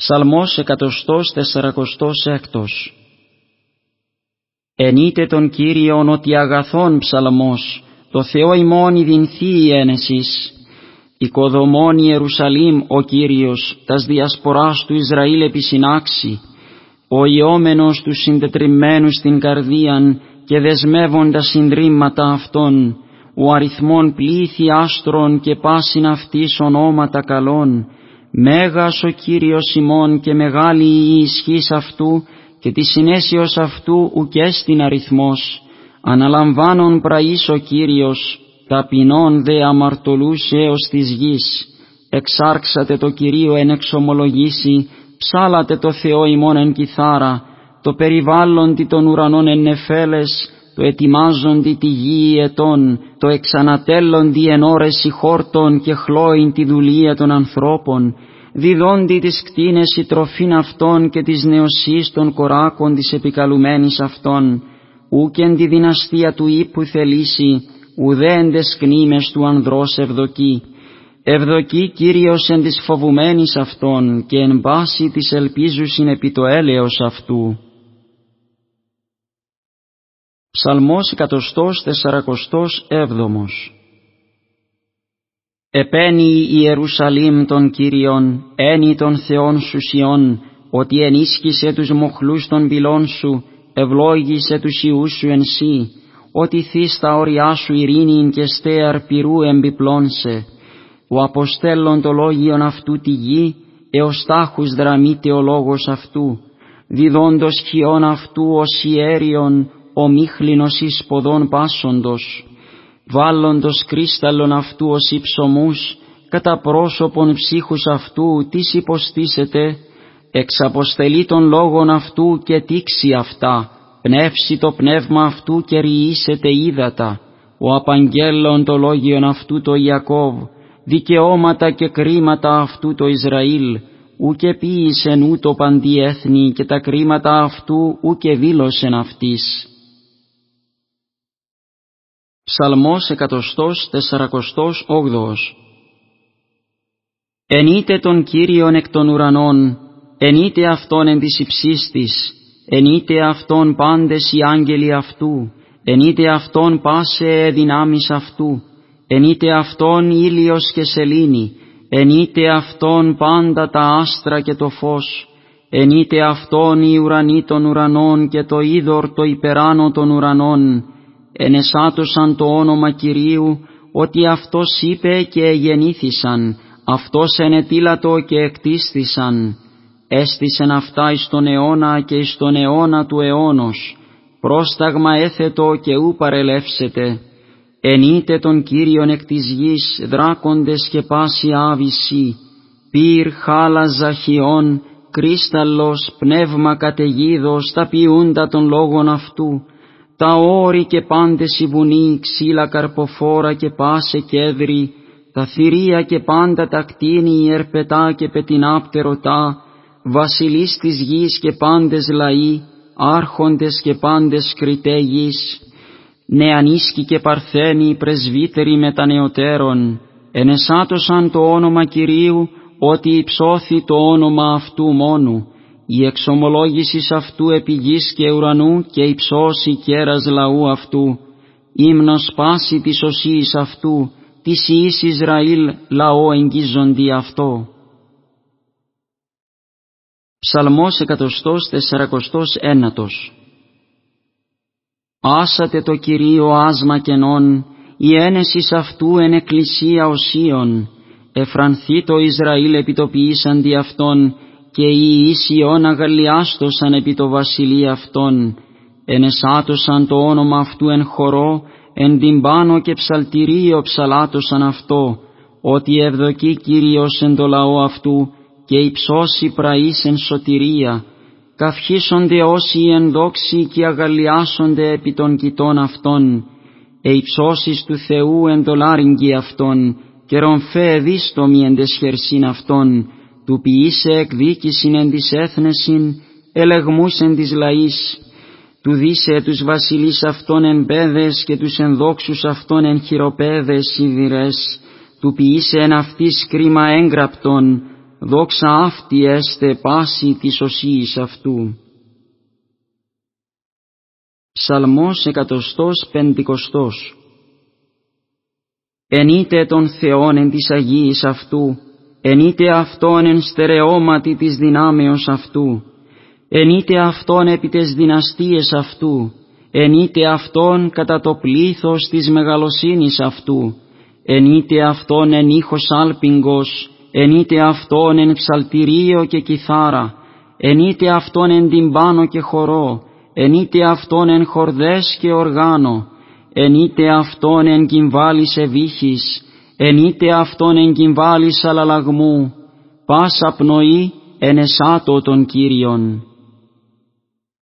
Ψαλμός εκατοστός τεσσαρακοστός έκτος. Ενείτε τον Κύριον ότι αγαθόν ψαλμός, το Θεό ημών δινθεί η ένεσης. Οικοδομών Ιερουσαλήμ ο Κύριος, τας διασποράς του Ισραήλ επισυνάξει, ο ιόμενος τους συντετριμμένους στην καρδίαν και δεσμεύοντας συνδρύματα αυτών, ο αριθμών πλήθη άστρων και πάσιν αυτής ονόματα καλών, Μέγας ο Κύριος ημών και μεγάλη η ισχύς αυτού και τη συνέσιος αυτού ουκέστην αριθμός. Αναλαμβάνον πραής ο Κύριος, ταπεινών δε αμαρτωλούς έως της γης. Εξάρξατε το Κυρίο εν εξομολογήσει, ψάλατε το Θεό ημών εν κιθάρα, το περιβάλλοντι των ουρανών εν νεφέλες, το ετοιμάζοντι τη γη ετών, το εξανατέλλοντι εν ώρες χόρτων και χλώην τη δουλεία των ανθρώπων, διδόντι τις κτίνες η τροφήν αυτών και της νεοσύς των κοράκων της επικαλουμένης αυτών, ούκεν τη δυναστεία του ύπου θελήσει, ουδέν τες κνήμες του ανδρός ευδοκεί. Ευδοκεί Κύριος εν της φοβουμένης αυτών και εν πάση της ελπίζουσιν επί το έλεος αυτού. Ψαλμός εκατοστός τεσσαρακοστός έβδομος Επένει η Ιερουσαλήμ των Κύριων, ένι των Θεών σου Σιών, ότι ενίσχυσε τους μοχλούς των πυλών σου, ευλόγησε τους ιούς σου εν σύ, ότι θείς τα όριά σου ειρήνην και στέαρ πυρού εμπιπλώνσε. Ο αποστέλλον το λόγιον αυτού τη γη, εως τάχους δραμείται ο λόγος αυτού, διδόντος χιόν αυτού ως ιέριον, ο μίχλινος εις ποδών πάσοντος, βάλλοντος κρίσταλλον αυτού ως υψωμούς, κατά πρόσωπον ψύχους αυτού τις υποστήσετε, εξαποστελεί των λόγων αυτού και τήξει αυτά, πνεύσει το πνεύμα αυτού και ριήσετε ύδατα, ο απαγγέλων το λόγιον αυτού το Ιακώβ, δικαιώματα και κρίματα αυτού το Ισραήλ, ούκε ποίησεν ούτω παντί έθνη και τα κρίματα αυτού ούκε δήλωσεν αυτής. Ψαλμός εκατοστός τεσσαρακοστός όγδοος. Ενείτε τον Κύριον εκ των ουρανών, ενείτε Αυτόν εν της υψίστης, ενείτε Αυτόν πάντες οι άγγελοι Αυτού, ενείτε Αυτόν πάσε δυνάμεις Αυτού, ενείτε Αυτόν ήλιος και σελήνη, ενείτε Αυτόν πάντα τα άστρα και το φως, ενείτε Αυτόν οι ουρανοί των ουρανών και το είδωρ το υπεράνω των ουρανών, ενεσάτωσαν το όνομα Κυρίου, ότι Αυτός είπε και γεννήθησαν, Αυτός ενετήλατο και εκτίστησαν, έστησεν αυτά εις τον αιώνα και εις τον αιώνα του αιώνος, πρόσταγμα έθετο και ου παρελεύσετε, ενείτε τον Κύριον εκ της γης δράκοντες και πάση άβυσι, πυρ χάλα ζαχιών, κρίσταλλος, πνεύμα καταιγίδος, τα ποιούντα των λόγων αυτού, τα όρη και πάντες η βουνή, ξύλα καρποφόρα και πάσε κέδρη, τα θηρία και πάντα τα κτίνη, ερπετά και πετινάπτερωτά, βασιλείς της γης και πάντες λαοί, άρχοντες και πάντες κριτέ γης, νεανίσκοι και παρθένοι πρεσβύτεροι με τα νεωτέρων, ενεσάτωσαν το όνομα Κυρίου, ότι υψώθη το όνομα αυτού μόνου, η εξομολόγηση αυτού επί γης και ουρανού και η ψώση κέρας λαού αυτού, ύμνος πάση της οσίης αυτού, της Ιης Ισραήλ λαό εγγίζοντι αυτό. Ψαλμός εκατοστός τεσσαρακοστός ένατος. Άσατε το Κυρίο άσμα κενών, η ένεσης αυτού εν εκκλησία οσίων, εφρανθεί το Ισραήλ επιτοποιήσαντι αυτόν, και οι ίσιον αγαλιάστοσαν επί το βασιλεί αυτόν, ενεσάτωσαν το όνομα αυτού εν χορό, εν τυμπάνο και ψαλτηρίο ψαλάτωσαν αυτό, ότι ευδοκεί Κύριος εν το λαό αυτού και υψώσει πραείς εν σωτηρία, καυχήσονται όσοι εν δόξη και αγαλιάσονται επί των κοιτών αυτών, ε υψώσεις του Θεού εν το λάριγγι αυτών, και ρομφέ δίστομοι εν τεσχερσίν αυτών, του ποιήσε εκδίκησιν εν της έθνεσιν, ελεγμούς εν της λαής, του δίσε τους βασιλείς αυτών εν πέδες και τους ενδόξους αυτών εν χειροπέδες σιδηρές, του ποιήσε εν αυτής κρίμα έγγραπτον, δόξα αυτή έστε πάση της οσίης αυτού. Ψαλμός εκατοστός πεντηκοστός. Ενείτε τον Θεόν εν της Αγίης αυτού, ενείτε Αυτόν εν στερεώματι της δυνάμεως αυτού, ενείτε Αυτόν επί τες δυναστείες αυτού, ενείτε Αυτόν κατά το πλήθος της μεγαλοσύνης αυτού, ενείτε Αυτόν εν ήχος άλπιγγος, ενείτε Αυτόν εν ψαλτηρίο και κιθάρα, ενείτε Αυτόν εν τυμπάνο και χορό, ενείτε Αυτόν εν χορδές και οργάνο, ενείτε Αυτόν εν κυμβάλης ευήχης, ενείτε Αυτόν εν κυμβάλης αλαλαγμού, πάσα πνοή εν εσάτω των Κύριων.